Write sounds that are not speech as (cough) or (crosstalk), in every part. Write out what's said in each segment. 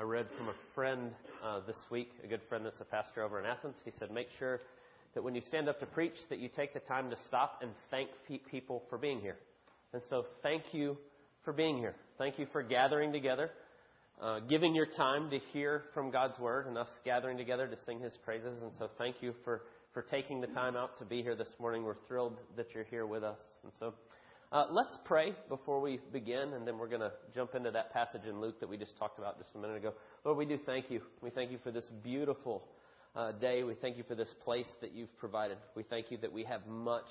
I read from a friend uh, this week, a good friend that's a pastor over in Athens. He said, make sure that when you stand up to preach, that you take the time to stop and thank people for being here. And so, thank you for being here. Thank you for gathering together, uh, giving your time to hear from God's word, and us gathering together to sing His praises. And so, thank you for for taking the time out to be here this morning. We're thrilled that you're here with us. And so, uh, let's pray before we begin, and then we're going to jump into that passage in Luke that we just talked about just a minute ago. Lord, we do thank you. We thank you for this beautiful uh, day. We thank you for this place that you've provided. We thank you that we have much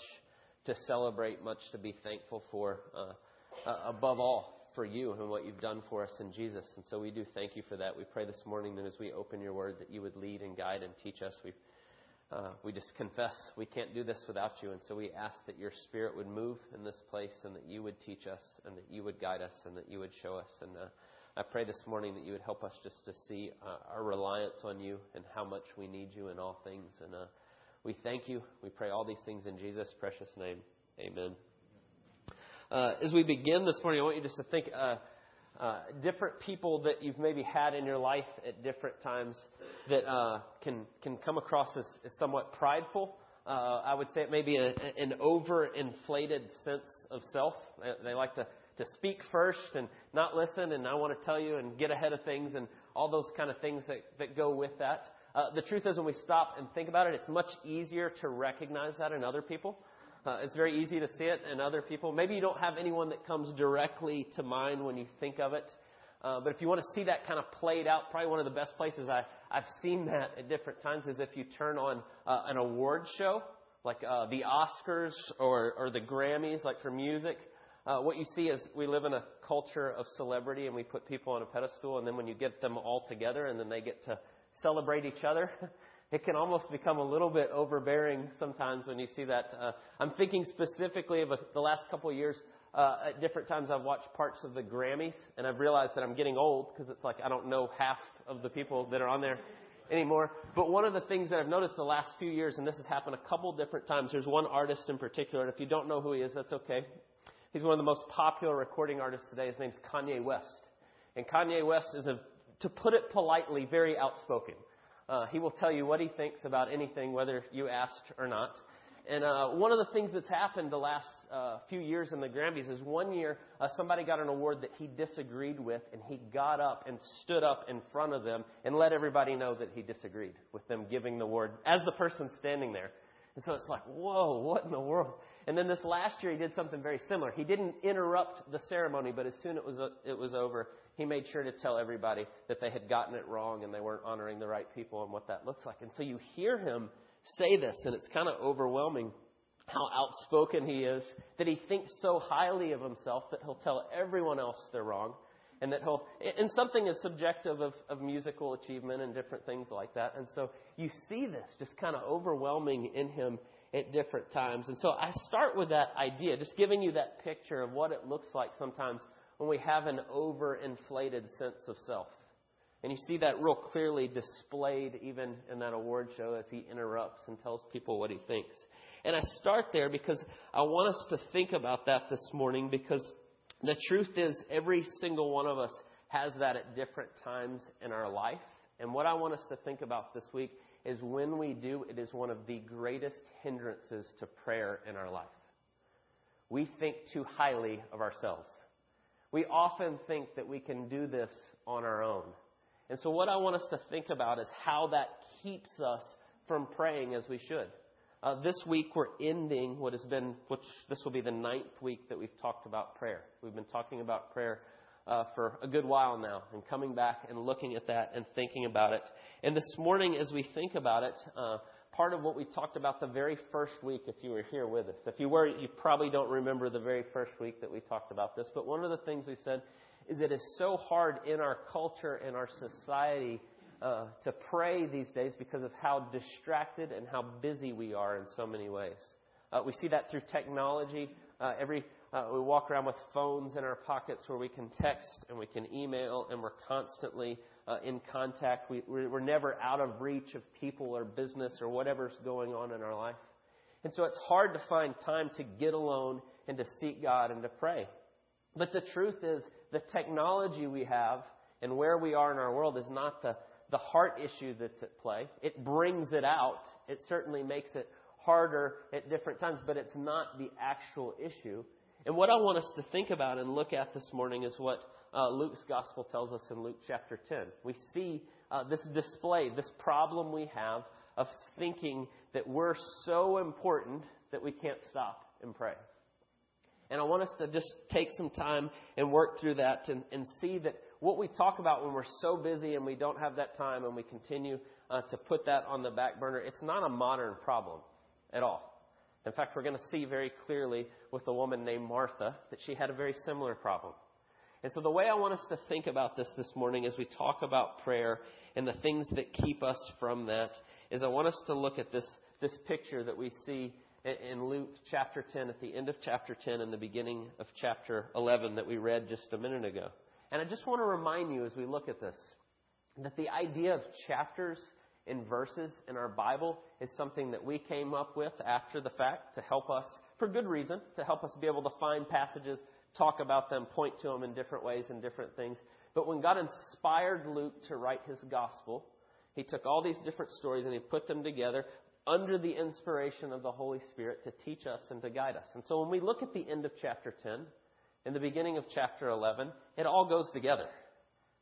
to celebrate, much to be thankful for, uh, uh above all, for you and what you've done for us in Jesus. And so we do thank you for that. We pray this morning that as we open your word, that you would lead and guide and teach us. We uh, we just confess we can't do this without you. And so we ask that your Spirit would move in this place and that you would teach us and that you would guide us and that you would show us. And uh, I pray this morning that you would help us just to see uh, our reliance on you and how much we need you in all things. And uh, we thank you. We pray all these things in Jesus' precious name. Amen. Uh, as we begin this morning, I want you just to think uh, different people that you've maybe had in your life at different times that uh, can can come across as, as somewhat prideful. Uh, I would say it may be a, an overinflated sense of self. They like to to speak first and not listen, and I want to tell you and get ahead of things and all those kind of things that, that go with that. Uh, the truth is, when we stop and think about it, it's much easier to recognize that in other people. Uh, it's very easy to see it in other people. Maybe you don't have anyone that comes directly to mind when you think of it. Uh, but if you want to see that kind of played out, probably one of the best places I, I've seen that at different times is if you turn on uh, an award show, like uh, the Oscars or, or the Grammys, like for music. Uh, what you see is we live in a culture of celebrity and we put people on a pedestal, and then when you get them all together and then they get to celebrate each other, (laughs) it can almost become a little bit overbearing sometimes when you see that. Uh, I'm thinking specifically of a, the last couple of years. Uh, at different times, I've watched parts of the Grammys, and I've realized that I'm getting old because it's like I don't know half of the people that are on there anymore. But one of the things that I've noticed the last few years, and this has happened a couple different times, there's one artist in particular, and if you don't know who he is, that's okay. He's one of the most popular recording artists today. His name's Kanye West. And Kanye West is, a, to put it politely, very outspoken. Uh, he will tell you what he thinks about anything, whether you asked or not. And uh, one of the things that's happened the last uh, few years in the Grammys is one year uh, somebody got an award that he disagreed with, and he got up and stood up in front of them and let everybody know that he disagreed with them giving the award as the person standing there. And so it's like, whoa, what in the world? And then this last year he did something very similar. He didn't interrupt the ceremony, but as soon as it was, uh, it was over, he made sure to tell everybody that they had gotten it wrong and they weren't honoring the right people and what that looks like. And so you hear him say this, and it's kind of overwhelming how outspoken he is, that he thinks so highly of himself that he'll tell everyone else they're wrong, and that he'll, and something is subjective of, of musical achievement and different things like that. And so you see this just kind of overwhelming in him at different times. And so I start with that idea, just giving you that picture of what it looks like sometimes when we have an overinflated sense of self. And you see that real clearly displayed even in that award show as he interrupts and tells people what he thinks. And I start there because I want us to think about that this morning because the truth is every single one of us has that at different times in our life. And what I want us to think about this week is when we do, it is one of the greatest hindrances to prayer in our life. We think too highly of ourselves. We often think that we can do this on our own. And so, what I want us to think about is how that keeps us from praying as we should. Uh, this week, we're ending what has been, which this will be the ninth week that we've talked about prayer. We've been talking about prayer uh, for a good while now and coming back and looking at that and thinking about it. And this morning, as we think about it, uh, part of what we talked about the very first week if you were here with us. If you were, you probably don't remember the very first week that we talked about this, but one of the things we said is it is so hard in our culture and our society uh, to pray these days because of how distracted and how busy we are in so many ways. Uh, we see that through technology. Uh, every uh, we walk around with phones in our pockets where we can text and we can email, and we're constantly uh, in contact. We, we're never out of reach of people or business or whatever's going on in our life. And so it's hard to find time to get alone and to seek God and to pray. But the truth is, the technology we have and where we are in our world is not the, the heart issue that's at play. It brings it out. It certainly makes it harder at different times, but it's not the actual issue. And what I want us to think about and look at this morning is what uh, Luke's gospel tells us in Luke chapter 10. We see uh, this display, this problem we have of thinking that we're so important that we can't stop and pray. And I want us to just take some time and work through that and, and see that what we talk about when we're so busy and we don't have that time and we continue uh, to put that on the back burner, it's not a modern problem at all. In fact, we're going to see very clearly with a woman named Martha that she had a very similar problem. And so, the way I want us to think about this this morning as we talk about prayer and the things that keep us from that is I want us to look at this, this picture that we see in Luke chapter 10, at the end of chapter 10 and the beginning of chapter 11 that we read just a minute ago. And I just want to remind you as we look at this that the idea of chapters and verses in our Bible is something that we came up with after the fact to help us, for good reason, to help us be able to find passages, talk about them, point to them in different ways and different things. But when God inspired Luke to write his gospel, he took all these different stories and he put them together under the inspiration of the Holy Spirit to teach us and to guide us. And so when we look at the end of chapter 10 and the beginning of chapter 11, it all goes together.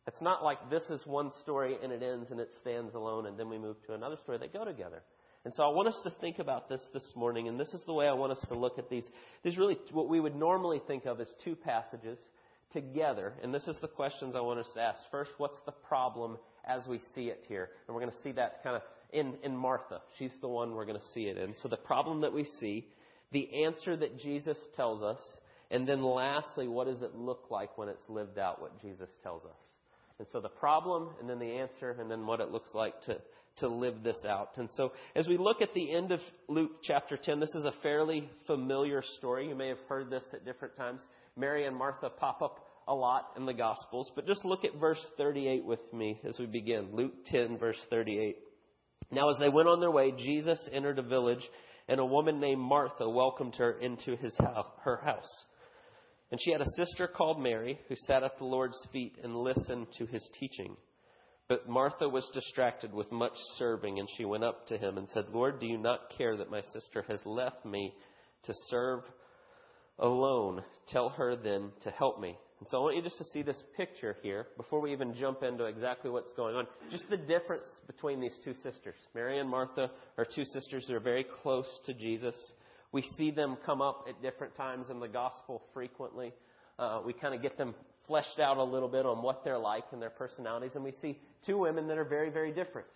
It's not like this is one story and it ends and it stands alone and then we move to another story. They go together. And so I want us to think about this this morning, and this is the way I want us to look at these. These really what we would normally think of as two passages together. And this is the questions I want us to ask. First, what's the problem as we see it here? And we're going to see that kind of in, in Martha. She's the one we're going to see it in. So the problem that we see, the answer that Jesus tells us, and then lastly, what does it look like when it's lived out, what Jesus tells us? And so the problem, and then the answer, and then what it looks like to, to live this out. And so as we look at the end of Luke chapter 10, this is a fairly familiar story. You may have heard this at different times. Mary and Martha pop up a lot in the Gospels, but just look at verse 38 with me as we begin. Luke 10, verse 38. Now, as they went on their way, Jesus entered a village, and a woman named Martha welcomed her into his house, her house. And she had a sister called Mary who sat at the Lord's feet and listened to his teaching. But Martha was distracted with much serving, and she went up to him and said, Lord, do you not care that my sister has left me to serve alone? Tell her then to help me. And so I want you just to see this picture here before we even jump into exactly what's going on. Just the difference between these two sisters. Mary and Martha are two sisters that are very close to Jesus. We see them come up at different times in the gospel frequently. Uh, we kind of get them fleshed out a little bit on what they're like and their personalities. And we see two women that are very, very different.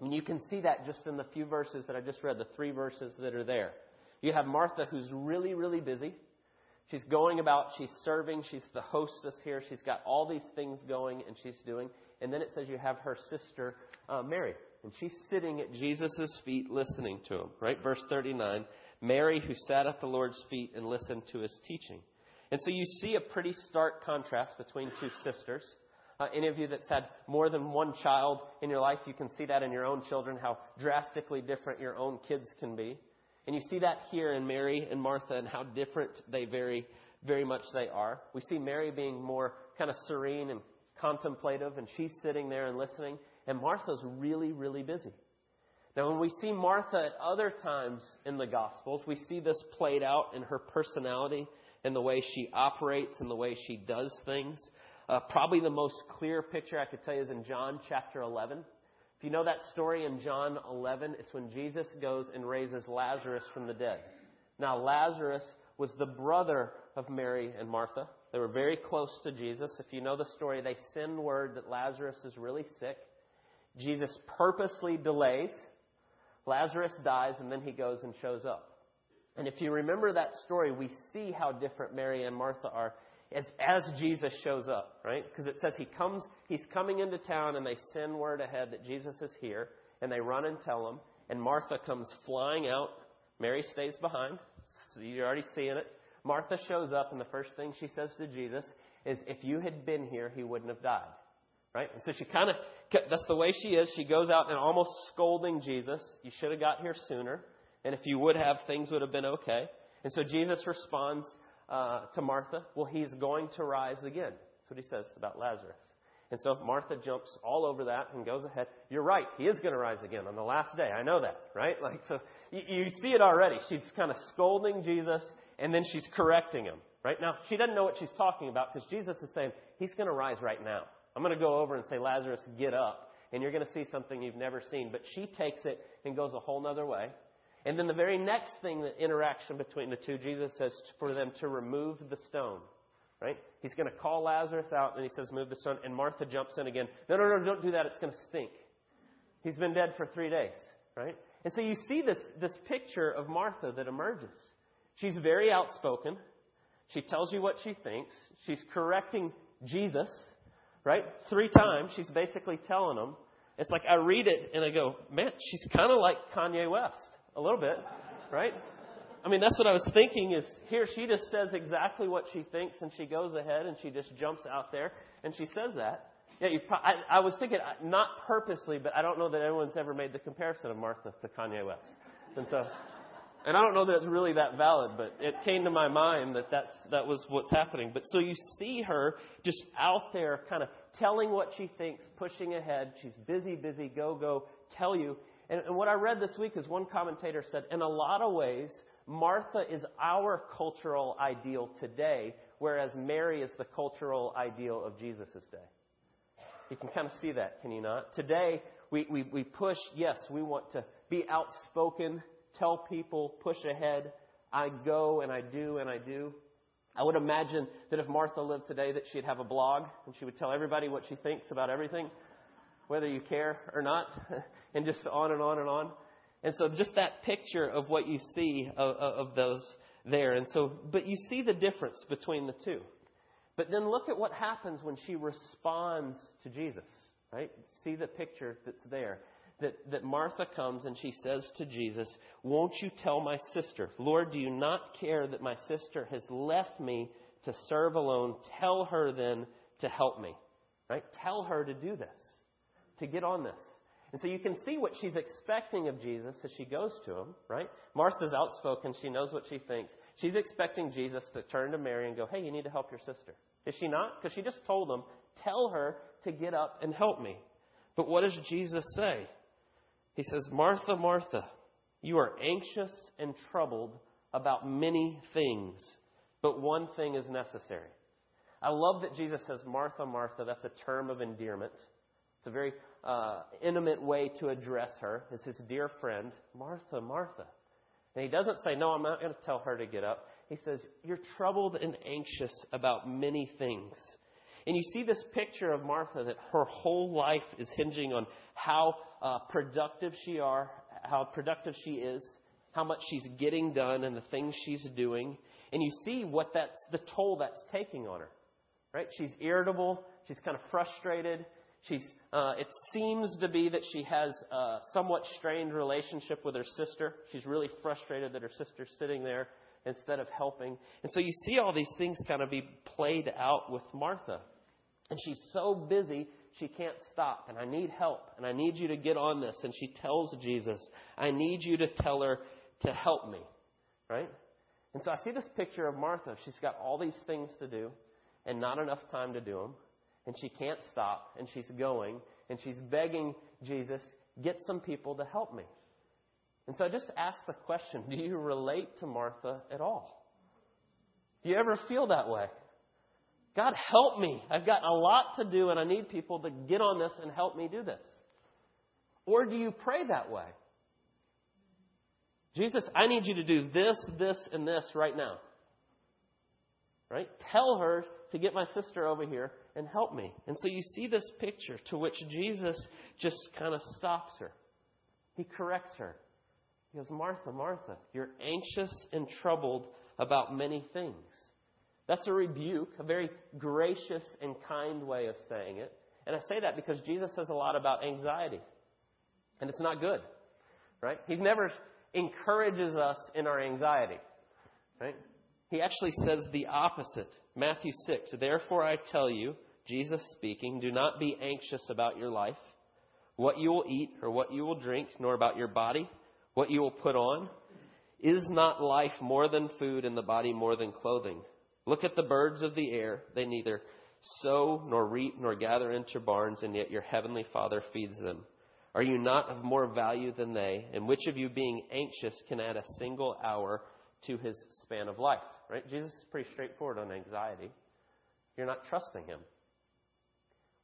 Mean, you can see that just in the few verses that I just read, the three verses that are there. You have Martha, who's really, really busy. She's going about, she's serving, she's the hostess here, she's got all these things going and she's doing. And then it says you have her sister, uh, Mary. And she's sitting at Jesus' feet listening to him, right? Verse 39. Mary, who sat at the Lord's feet and listened to his teaching. And so you see a pretty stark contrast between two sisters. Uh, any of you that's had more than one child in your life, you can see that in your own children, how drastically different your own kids can be. And you see that here in Mary and Martha and how different they very, very much they are. We see Mary being more kind of serene and contemplative, and she's sitting there and listening. And Martha's really, really busy. Now, when we see Martha at other times in the Gospels, we see this played out in her personality and the way she operates and the way she does things. Uh, probably the most clear picture I could tell you is in John chapter 11. If you know that story in John 11, it's when Jesus goes and raises Lazarus from the dead. Now, Lazarus was the brother of Mary and Martha. They were very close to Jesus. If you know the story, they send word that Lazarus is really sick. Jesus purposely delays. Lazarus dies, and then he goes and shows up. And if you remember that story, we see how different Mary and Martha are as, as Jesus shows up, right? Because it says he comes, he's coming into town and they send word ahead that Jesus is here and they run and tell him. And Martha comes flying out. Mary stays behind. So you're already seeing it. Martha shows up and the first thing she says to Jesus is, if you had been here, he wouldn't have died. Right? And so she kind of, that's the way she is. She goes out and almost scolding Jesus. You should have got here sooner. And if you would have, things would have been okay. And so Jesus responds uh, to Martha, Well, he's going to rise again. That's what he says about Lazarus. And so Martha jumps all over that and goes ahead. You're right. He is going to rise again on the last day. I know that, right? Like, so you, you see it already. She's kind of scolding Jesus and then she's correcting him, right? Now, she doesn't know what she's talking about because Jesus is saying, He's going to rise right now. I'm going to go over and say, Lazarus, get up. And you're going to see something you've never seen. But she takes it and goes a whole other way. And then the very next thing, the interaction between the two, Jesus says for them to remove the stone. Right? He's going to call Lazarus out and he says, Move the stone. And Martha jumps in again. No, no, no, don't do that. It's going to stink. He's been dead for three days. Right? And so you see this, this picture of Martha that emerges. She's very outspoken. She tells you what she thinks. She's correcting Jesus, right? Three times. She's basically telling them. It's like I read it and I go, man, she's kind of like Kanye West a little bit, right? I mean, that's what I was thinking is here she just says exactly what she thinks and she goes ahead and she just jumps out there and she says that. Yeah, you, pro- I, I was thinking, uh, not purposely, but I don't know that anyone's ever made the comparison of Martha to Kanye West. And so, and I don't know that it's really that valid, but it came to my mind that that's, that was what's happening. But so you see her just out there kind of telling what she thinks, pushing ahead. She's busy, busy, go, go, tell you. And, and what I read this week is one commentator said, in a lot of ways, Martha is our cultural ideal today, whereas Mary is the cultural ideal of Jesus' day. You can kind of see that, can you not? Today, we, we, we push, yes, we want to be outspoken, tell people, push ahead. I go and I do and I do. I would imagine that if Martha lived today, that she'd have a blog and she would tell everybody what she thinks about everything, whether you care or not, (laughs) and just on and on and on. And so just that picture of what you see of, of those there. And so, but you see the difference between the two. But then look at what happens when she responds to Jesus, right? See the picture that's there. That, that Martha comes and she says to Jesus, Won't you tell my sister, Lord, do you not care that my sister has left me to serve alone? Tell her then to help me, right? Tell her to do this, to get on this. And so you can see what she's expecting of Jesus as she goes to him, right? Martha's outspoken. She knows what she thinks. She's expecting Jesus to turn to Mary and go, hey, you need to help your sister. Is she not? Because she just told him, tell her to get up and help me. But what does Jesus say? He says, Martha, Martha, you are anxious and troubled about many things, but one thing is necessary. I love that Jesus says, Martha, Martha. That's a term of endearment. It's a very uh, intimate way to address her as his dear friend, Martha, Martha. And he doesn't say, No, I'm not going to tell her to get up. He says, You're troubled and anxious about many things. And you see this picture of Martha that her whole life is hinging on how uh, productive she are, how productive she is, how much she's getting done, and the things she's doing. And you see what that's the toll that's taking on her. Right? She's irritable. She's kind of frustrated. She's, uh, it seems to be that she has a somewhat strained relationship with her sister. She's really frustrated that her sister's sitting there instead of helping. And so you see all these things kind of be played out with Martha. And she's so busy, she can't stop. And I need help. And I need you to get on this. And she tells Jesus, I need you to tell her to help me. Right? And so I see this picture of Martha. She's got all these things to do and not enough time to do them and she can't stop, and she's going, and she's begging Jesus, get some people to help me. And so I just ask the question do you relate to Martha at all? Do you ever feel that way? God, help me. I've got a lot to do, and I need people to get on this and help me do this. Or do you pray that way? Jesus, I need you to do this, this, and this right now. Right? Tell her to get my sister over here and help me. And so you see this picture to which Jesus just kind of stops her. He corrects her. He goes, Martha, Martha, you're anxious and troubled about many things. That's a rebuke, a very gracious and kind way of saying it. And I say that because Jesus says a lot about anxiety. And it's not good, right? He never encourages us in our anxiety, right? He actually says the opposite. Matthew 6, therefore I tell you, Jesus speaking, do not be anxious about your life, what you will eat or what you will drink, nor about your body, what you will put on. Is not life more than food and the body more than clothing? Look at the birds of the air. They neither sow, nor reap, nor gather into barns, and yet your heavenly Father feeds them. Are you not of more value than they? And which of you, being anxious, can add a single hour to his span of life? Right? Jesus is pretty straightforward on anxiety. You're not trusting him.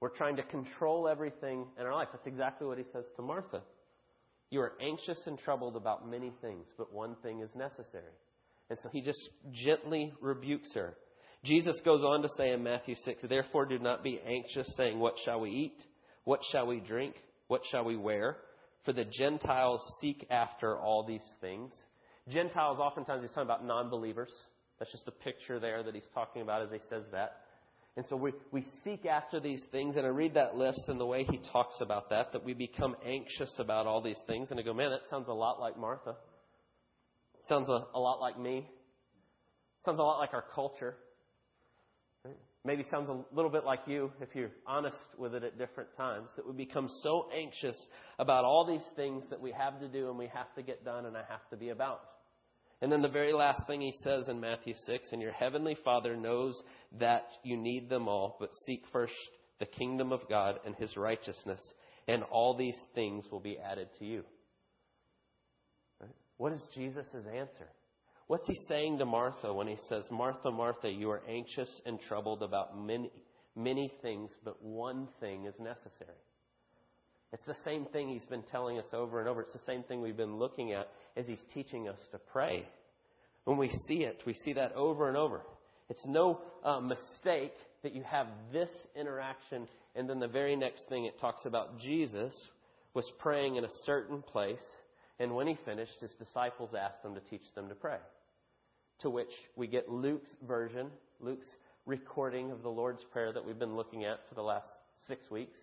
We're trying to control everything in our life. That's exactly what he says to Martha. You are anxious and troubled about many things, but one thing is necessary. And so he just gently rebukes her. Jesus goes on to say in Matthew 6, Therefore do not be anxious, saying, What shall we eat? What shall we drink? What shall we wear? For the Gentiles seek after all these things. Gentiles, oftentimes, he's talking about non believers. That's just a picture there that he's talking about as he says that. And so we, we seek after these things, and I read that list and the way he talks about that, that we become anxious about all these things, and I go, man, that sounds a lot like Martha. Sounds a, a lot like me. Sounds a lot like our culture. Maybe sounds a little bit like you if you're honest with it at different times. That we become so anxious about all these things that we have to do and we have to get done and I have to be about. And then the very last thing he says in Matthew 6 and your heavenly Father knows that you need them all, but seek first the kingdom of God and his righteousness, and all these things will be added to you. What is Jesus' answer? What's he saying to Martha when he says, Martha, Martha, you are anxious and troubled about many, many things, but one thing is necessary? It's the same thing he's been telling us over and over. It's the same thing we've been looking at as he's teaching us to pray. When we see it, we see that over and over. It's no uh, mistake that you have this interaction, and then the very next thing it talks about Jesus was praying in a certain place and when he finished, his disciples asked him to teach them to pray. To which we get Luke's version, Luke's recording of the Lord's Prayer that we've been looking at for the last six weeks.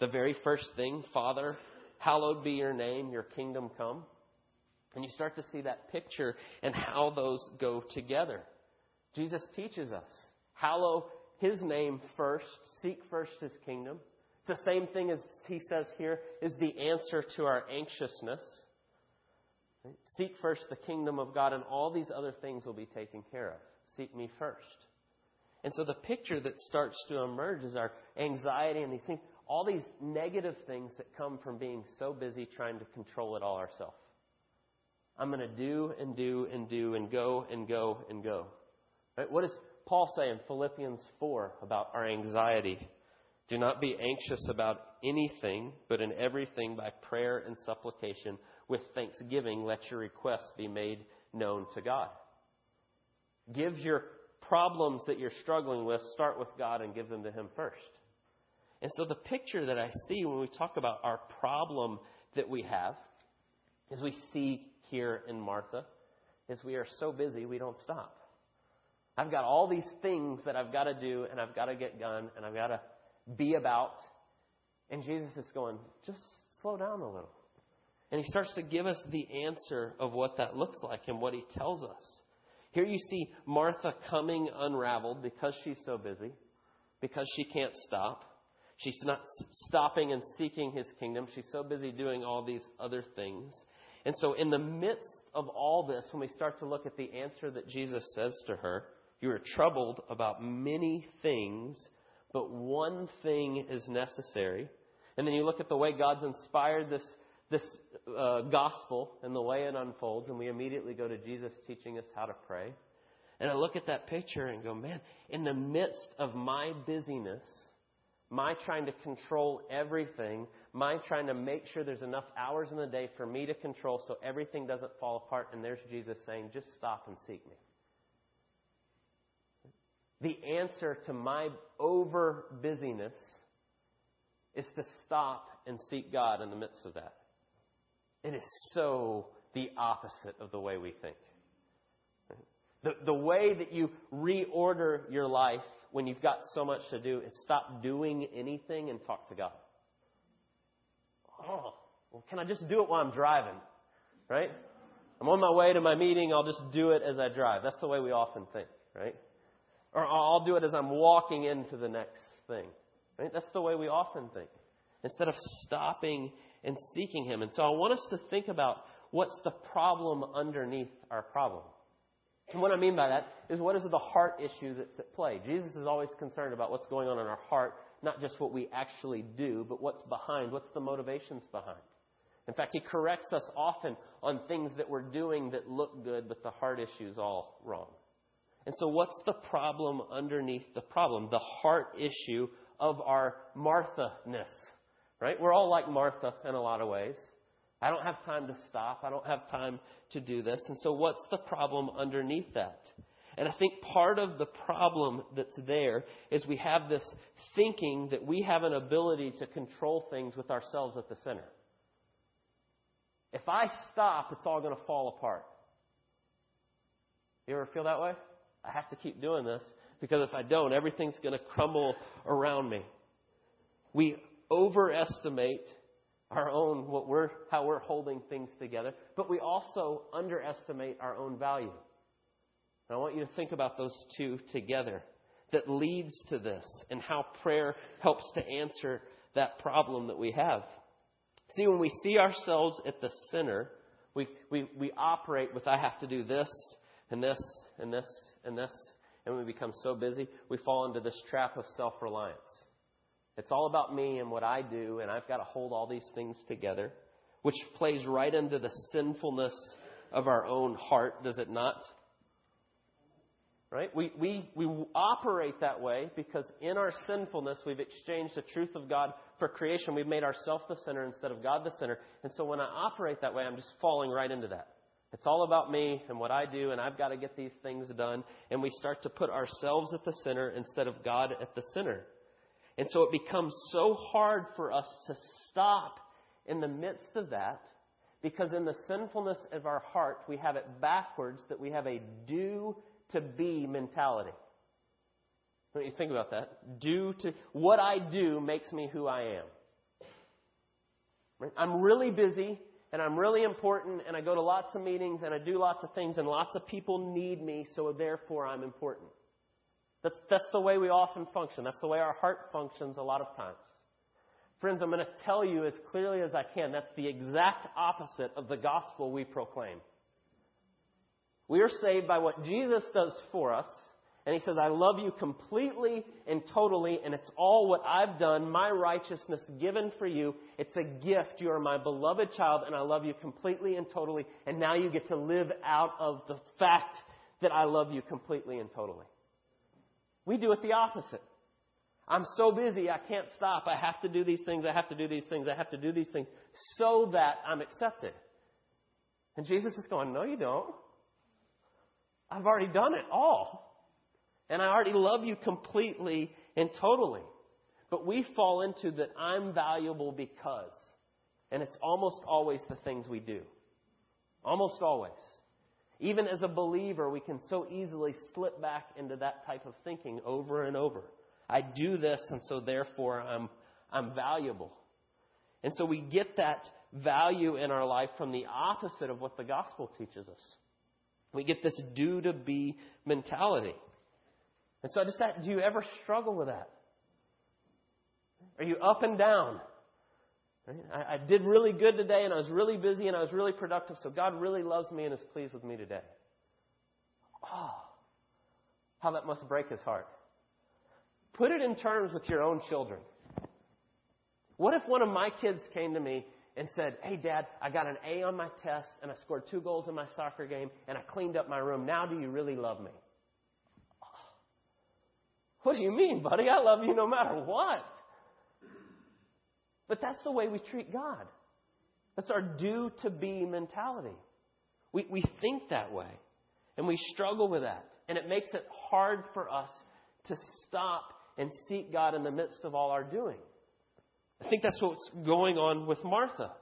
The very first thing, Father, hallowed be your name, your kingdom come. And you start to see that picture and how those go together. Jesus teaches us hallow his name first, seek first his kingdom. It's the same thing as he says here is the answer to our anxiousness. Seek first the kingdom of God, and all these other things will be taken care of. Seek me first. And so the picture that starts to emerge is our anxiety and these things, all these negative things that come from being so busy trying to control it all ourselves. I'm going to do and do and do and go and go and go. Right? What does Paul say in Philippians 4 about our anxiety? Do not be anxious about anything, but in everything by prayer and supplication with thanksgiving let your requests be made known to God. Give your problems that you're struggling with, start with God and give them to Him first. And so the picture that I see when we talk about our problem that we have, as we see here in Martha, is we are so busy we don't stop. I've got all these things that I've got to do and I've got to get done and I've got to be about. And Jesus is going, just slow down a little. And he starts to give us the answer of what that looks like and what he tells us. Here you see Martha coming unraveled because she's so busy, because she can't stop. She's not stopping and seeking his kingdom. She's so busy doing all these other things. And so, in the midst of all this, when we start to look at the answer that Jesus says to her, you are troubled about many things, but one thing is necessary. And then you look at the way God's inspired this, this uh, gospel and the way it unfolds, and we immediately go to Jesus teaching us how to pray. And I look at that picture and go, man, in the midst of my busyness, my trying to control everything, my trying to make sure there's enough hours in the day for me to control so everything doesn't fall apart, and there's Jesus saying, just stop and seek me. The answer to my over busyness is to stop and seek God in the midst of that. It is so the opposite of the way we think. The, the way that you reorder your life when you've got so much to do is stop doing anything and talk to God. Oh, well, can I just do it while I'm driving? Right? I'm on my way to my meeting, I'll just do it as I drive. That's the way we often think, right? Or I'll do it as I'm walking into the next thing. Right? That's the way we often think. Instead of stopping and seeking Him. And so I want us to think about what's the problem underneath our problem. And what I mean by that is what is the heart issue that's at play? Jesus is always concerned about what's going on in our heart, not just what we actually do, but what's behind, what's the motivations behind. In fact, he corrects us often on things that we're doing that look good, but the heart issue is all wrong. And so, what's the problem underneath the problem? The heart issue of our Martha ness. Right? We're all like Martha in a lot of ways. I don't have time to stop. I don't have time to do this. And so, what's the problem underneath that? And I think part of the problem that's there is we have this thinking that we have an ability to control things with ourselves at the center. If I stop, it's all going to fall apart. You ever feel that way? I have to keep doing this because if I don't, everything's going to crumble around me. We overestimate our own what we're how we're holding things together, but we also underestimate our own value. And I want you to think about those two together that leads to this and how prayer helps to answer that problem that we have. See, when we see ourselves at the center, we, we, we operate with I have to do this and this and this and this. And we become so busy, we fall into this trap of self reliance. It's all about me and what I do, and I've got to hold all these things together, which plays right into the sinfulness of our own heart, does it not? Right? We, we, we operate that way because in our sinfulness, we've exchanged the truth of God for creation. We've made ourselves the center instead of God the center. And so when I operate that way, I'm just falling right into that. It's all about me and what I do, and I've got to get these things done. And we start to put ourselves at the center instead of God at the center. And so it becomes so hard for us to stop in the midst of that because in the sinfulness of our heart, we have it backwards that we have a do to be mentality. When you think about that, do to what I do makes me who I am. I'm really busy and I'm really important and I go to lots of meetings and I do lots of things and lots of people need me, so therefore I'm important. That's, that's the way we often function. That's the way our heart functions a lot of times. Friends, I'm going to tell you as clearly as I can that's the exact opposite of the gospel we proclaim. We are saved by what Jesus does for us and he says, I love you completely and totally, and it's all what I've done, my righteousness given for you. It's a gift. You are my beloved child, and I love you completely and totally. And now you get to live out of the fact that I love you completely and totally. We do it the opposite. I'm so busy, I can't stop. I have to do these things, I have to do these things, I have to do these things so that I'm accepted. And Jesus is going, No, you don't. I've already done it all. And I already love you completely and totally. But we fall into that I'm valuable because. And it's almost always the things we do. Almost always. Even as a believer, we can so easily slip back into that type of thinking over and over. I do this, and so therefore I'm, I'm valuable. And so we get that value in our life from the opposite of what the gospel teaches us. We get this do to be mentality. And so I just asked, do you ever struggle with that? Are you up and down? I, I did really good today and I was really busy and I was really productive, so God really loves me and is pleased with me today. Oh, how that must break his heart. Put it in terms with your own children. What if one of my kids came to me and said, Hey, Dad, I got an A on my test and I scored two goals in my soccer game and I cleaned up my room. Now do you really love me? What do you mean, buddy? I love you no matter what. But that's the way we treat God. That's our do to be mentality. We, we think that way, and we struggle with that. And it makes it hard for us to stop and seek God in the midst of all our doing. I think that's what's going on with Martha.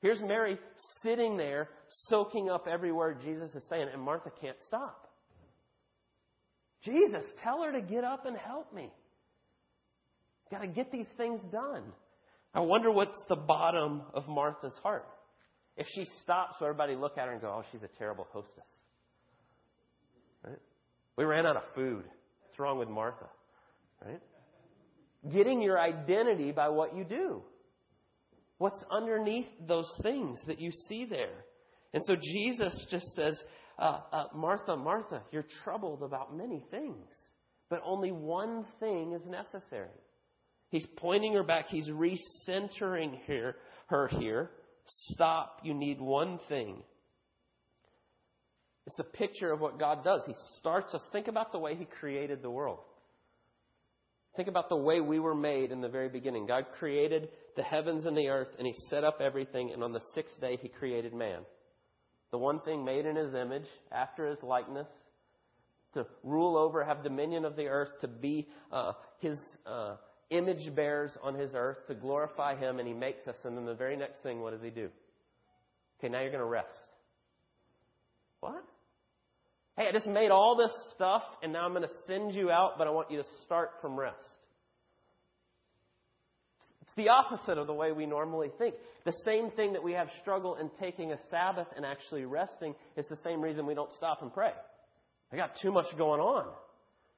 Here's Mary sitting there, soaking up every word Jesus is saying, and Martha can't stop. Jesus, tell her to get up and help me. Got to get these things done. I wonder what's the bottom of Martha's heart. If she stops, will everybody look at her and go, oh, she's a terrible hostess? Right? We ran out of food. What's wrong with Martha? Right? Getting your identity by what you do. What's underneath those things that you see there? And so Jesus just says, uh, uh, Martha, Martha, you're troubled about many things, but only one thing is necessary. He's pointing her back. He's recentering here, her here. Stop. You need one thing. It's a picture of what God does. He starts us. Think about the way He created the world. Think about the way we were made in the very beginning. God created the heavens and the earth, and He set up everything, and on the sixth day, He created man. The one thing made in His image, after His likeness, to rule over, have dominion of the earth, to be uh, His uh, image bearers on His earth, to glorify Him, and He makes us. And then the very next thing, what does He do? Okay, now you're going to rest. What? Hey, I just made all this stuff, and now I'm going to send you out, but I want you to start from rest. It's the opposite of the way we normally think. The same thing that we have struggle in taking a Sabbath and actually resting is the same reason we don't stop and pray. I got too much going on.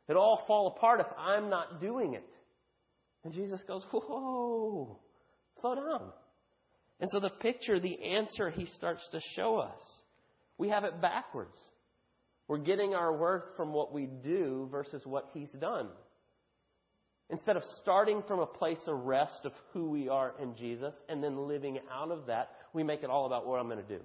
It'll all fall apart if I'm not doing it. And Jesus goes, Whoa, slow down. And so the picture, the answer he starts to show us, we have it backwards. We're getting our worth from what we do versus what He's done. Instead of starting from a place of rest of who we are in Jesus and then living out of that, we make it all about what I'm going to do.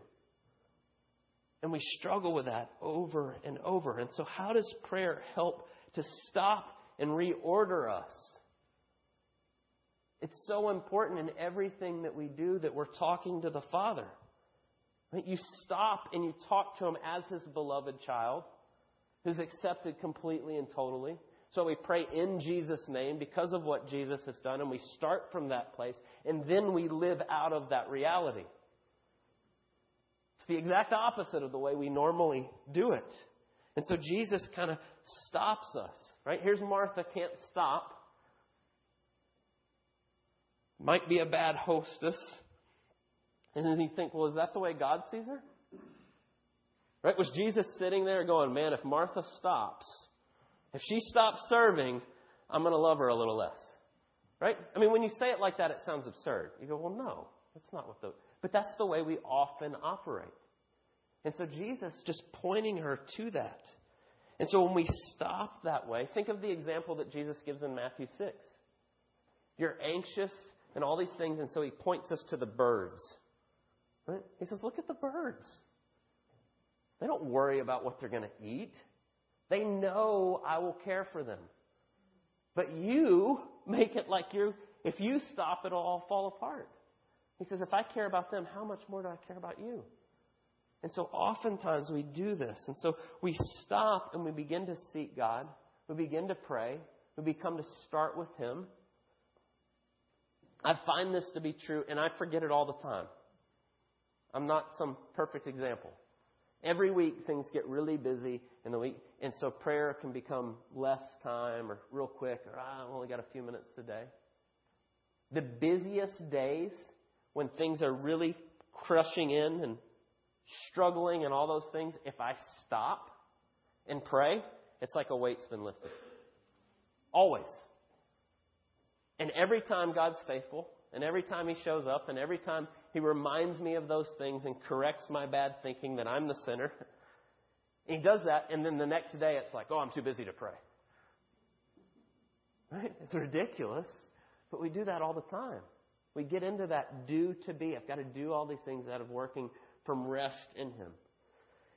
And we struggle with that over and over. And so, how does prayer help to stop and reorder us? It's so important in everything that we do that we're talking to the Father. You stop and you talk to him as his beloved child who's accepted completely and totally. So we pray in Jesus' name because of what Jesus has done, and we start from that place, and then we live out of that reality. It's the exact opposite of the way we normally do it. And so Jesus kind of stops us, right? Here's Martha, can't stop. Might be a bad hostess. And then you think, well, is that the way God sees her? Right? Was Jesus sitting there going, man, if Martha stops, if she stops serving, I'm going to love her a little less. Right? I mean, when you say it like that, it sounds absurd. You go, well, no, that's not what the. But that's the way we often operate. And so Jesus just pointing her to that. And so when we stop that way, think of the example that Jesus gives in Matthew 6. You're anxious and all these things, and so he points us to the birds. Right? He says, Look at the birds. They don't worry about what they're going to eat. They know I will care for them. But you make it like you're, if you stop, it'll all fall apart. He says, if I care about them, how much more do I care about you? And so oftentimes we do this. And so we stop and we begin to seek God. We begin to pray. We become to start with Him. I find this to be true, and I forget it all the time. I'm not some perfect example. Every week things get really busy in the week, and so prayer can become less time or real quick, or ah, I've only got a few minutes today. The busiest days when things are really crushing in and struggling and all those things, if I stop and pray, it's like a weight's been lifted. Always. And every time God's faithful, and every time He shows up, and every time he reminds me of those things and corrects my bad thinking that I'm the sinner. (laughs) he does that, and then the next day it's like, oh, I'm too busy to pray. Right? It's ridiculous, but we do that all the time. We get into that do to be. I've got to do all these things out of working from rest in Him.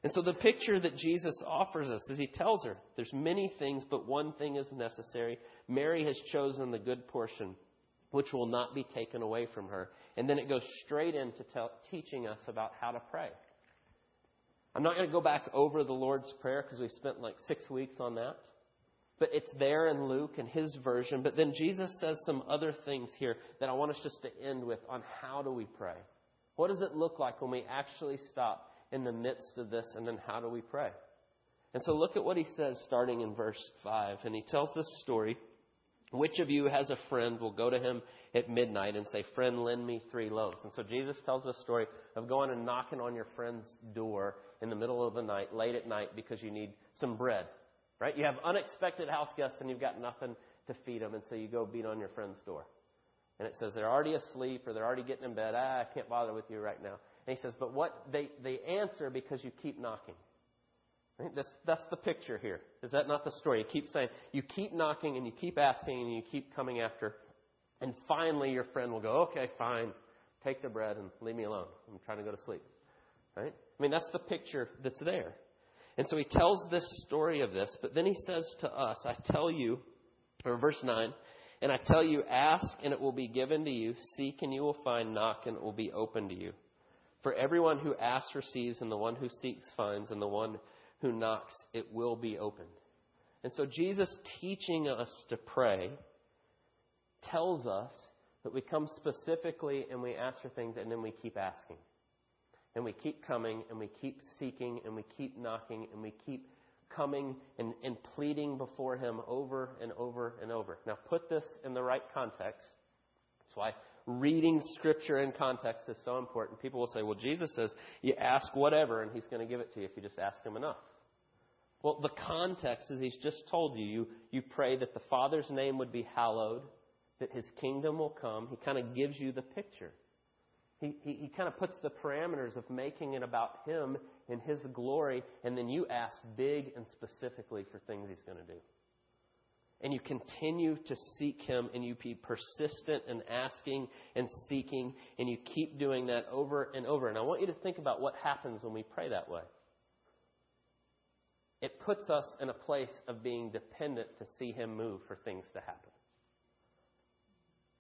And so the picture that Jesus offers us is He tells her, there's many things, but one thing is necessary. Mary has chosen the good portion, which will not be taken away from her. And then it goes straight into tell, teaching us about how to pray. I'm not going to go back over the Lord's Prayer because we spent like six weeks on that. But it's there in Luke and his version. But then Jesus says some other things here that I want us just to end with on how do we pray. What does it look like when we actually stop in the midst of this and then how do we pray? And so look at what he says starting in verse 5. And he tells this story. Which of you has a friend will go to him at midnight and say, Friend, lend me three loaves? And so Jesus tells the story of going and knocking on your friend's door in the middle of the night, late at night, because you need some bread. Right? You have unexpected house guests and you've got nothing to feed them, and so you go beat on your friend's door. And it says they're already asleep or they're already getting in bed. Ah, I can't bother with you right now. And he says, But what they, they answer because you keep knocking. Right? That's, that's the picture here. Is that not the story? You keep saying, you keep knocking and you keep asking and you keep coming after. And finally, your friend will go, okay, fine, take the bread and leave me alone. I'm trying to go to sleep. Right? I mean, that's the picture that's there. And so he tells this story of this, but then he says to us, I tell you, or verse 9, and I tell you, ask and it will be given to you, seek and you will find, knock and it will be open to you. For everyone who asks receives, and the one who seeks finds, and the one who knocks it will be opened. And so Jesus teaching us to pray tells us that we come specifically and we ask for things and then we keep asking. And we keep coming and we keep seeking and we keep knocking and we keep coming and, and pleading before Him over and over and over. Now, put this in the right context. That's why reading Scripture in context is so important. People will say, well, Jesus says you ask whatever and He's going to give it to you if you just ask Him enough. Well, the context is He's just told you, you, you pray that the Father's name would be hallowed, that His kingdom will come. He kind of gives you the picture. He, he, he kind of puts the parameters of making it about Him and His glory, and then you ask big and specifically for things He's going to do. And you continue to seek Him, and you be persistent in asking and seeking, and you keep doing that over and over. And I want you to think about what happens when we pray that way. It puts us in a place of being dependent to see Him move for things to happen.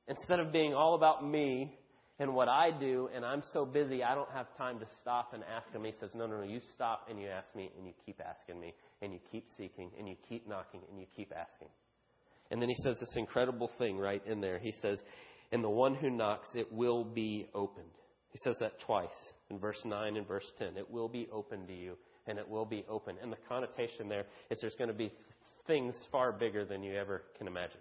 Instead of being all about me and what I do, and I'm so busy, I don't have time to stop and ask him. He says, No, no, no, you stop and you ask me, and you keep asking me, and you keep seeking, and you keep knocking, and you keep asking. And then he says this incredible thing right in there. He says, And the one who knocks, it will be opened. He says that twice in verse 9 and verse 10. It will be open to you, and it will be open. And the connotation there is there's going to be things far bigger than you ever can imagine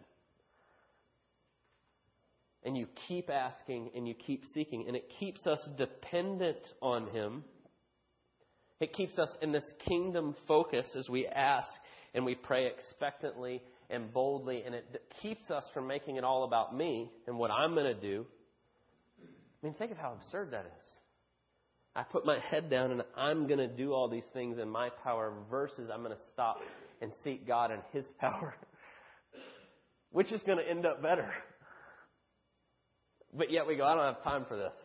and you keep asking and you keep seeking, and it keeps us dependent on Him. It keeps us in this kingdom focus as we ask and we pray expectantly and boldly, and it keeps us from making it all about me and what I'm going to do. I mean, think of how absurd that is. I put my head down and I'm going to do all these things in my power versus I'm going to stop and seek God and His (laughs) power. Which is going to end up better? But yet we go, I don't have time for this.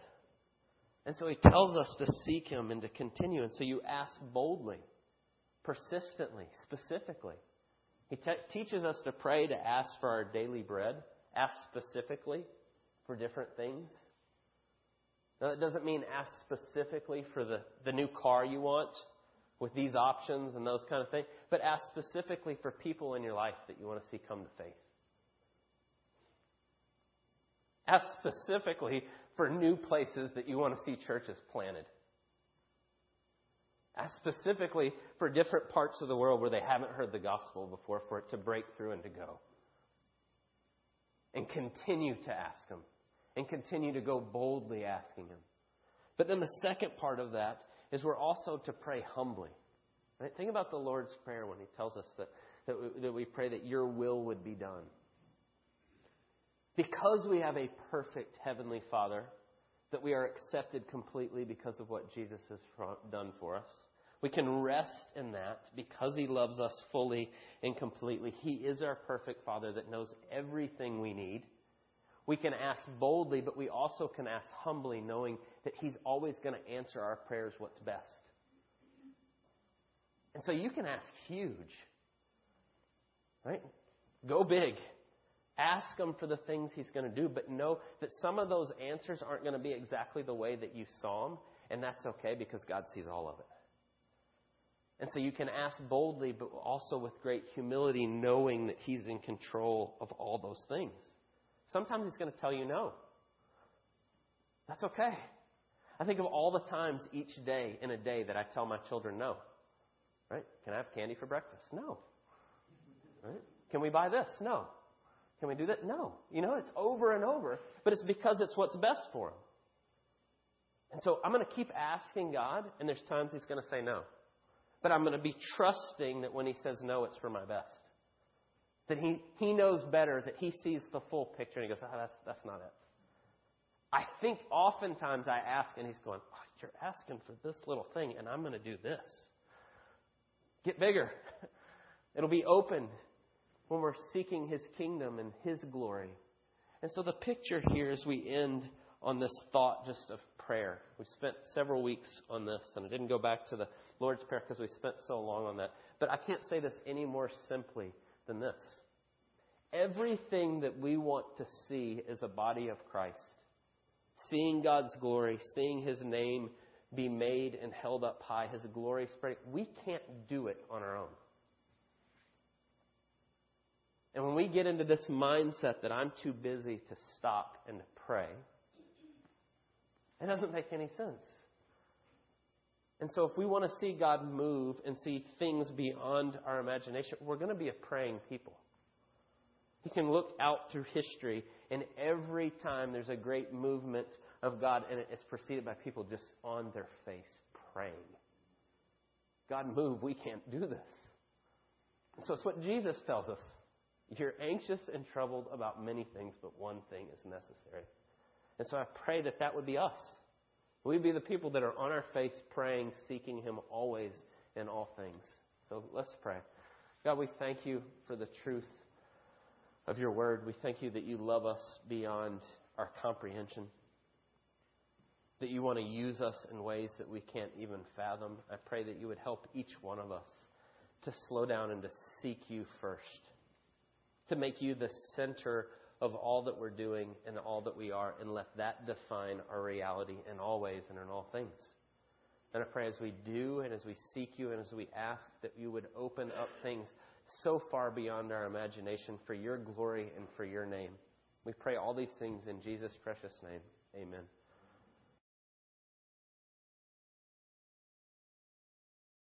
And so he tells us to seek him and to continue. And so you ask boldly, persistently, specifically. He te- teaches us to pray to ask for our daily bread, ask specifically for different things. Now, that doesn't mean ask specifically for the, the new car you want with these options and those kind of things, but ask specifically for people in your life that you want to see come to faith. Ask specifically for new places that you want to see churches planted. Ask specifically for different parts of the world where they haven't heard the gospel before for it to break through and to go. And continue to ask Him. And continue to go boldly asking Him. But then the second part of that is we're also to pray humbly. Right? Think about the Lord's Prayer when He tells us that, that, we, that we pray that your will would be done. Because we have a perfect Heavenly Father, that we are accepted completely because of what Jesus has done for us. We can rest in that because He loves us fully and completely. He is our perfect Father that knows everything we need. We can ask boldly, but we also can ask humbly, knowing that He's always going to answer our prayers what's best. And so you can ask huge, right? Go big. Ask Him for the things He's going to do, but know that some of those answers aren't going to be exactly the way that you saw them, and that's okay because God sees all of it. And so you can ask boldly, but also with great humility, knowing that He's in control of all those things. Sometimes He's going to tell you no. That's okay. I think of all the times each day in a day that I tell my children no. Right? Can I have candy for breakfast? No. Right? Can we buy this? No. Can we do that? No. You know, it's over and over, but it's because it's what's best for them. And so I'm going to keep asking God, and there's times He's going to say no. But I'm going to be trusting that when He says no, it's for my best. That He, he knows better, that He sees the full picture, and He goes, oh, that's, that's not it. I think oftentimes I ask, and He's going, oh, You're asking for this little thing, and I'm going to do this. get bigger. (laughs) It'll be opened when we're seeking His kingdom and His glory. And so the picture here as we end on this thought just of prayer. We spent several weeks on this, and I didn't go back to the Lord's Prayer because we spent so long on that. But I can't say this any more simply than this. Everything that we want to see is a body of Christ, seeing God's glory, seeing His name be made and held up high, His glory spread, we can't do it on our own. And when we get into this mindset that I'm too busy to stop and to pray, it doesn't make any sense. And so, if we want to see God move and see things beyond our imagination, we're going to be a praying people. You can look out through history, and every time there's a great movement of God, and it's preceded by people just on their face praying. God, move. We can't do this. so, it's what Jesus tells us. You're anxious and troubled about many things, but one thing is necessary. And so I pray that that would be us. We'd be the people that are on our face praying, seeking Him always in all things. So let's pray. God, we thank you for the truth of your word. We thank you that you love us beyond our comprehension, that you want to use us in ways that we can't even fathom. I pray that you would help each one of us to slow down and to seek you first, to make you the center of all that we're doing and all that we are, and let that define our reality in all ways and in all things. And I pray as we do and as we seek you and as we ask that you would open up things so far beyond our imagination for your glory and for your name. We pray all these things in Jesus' precious name. Amen.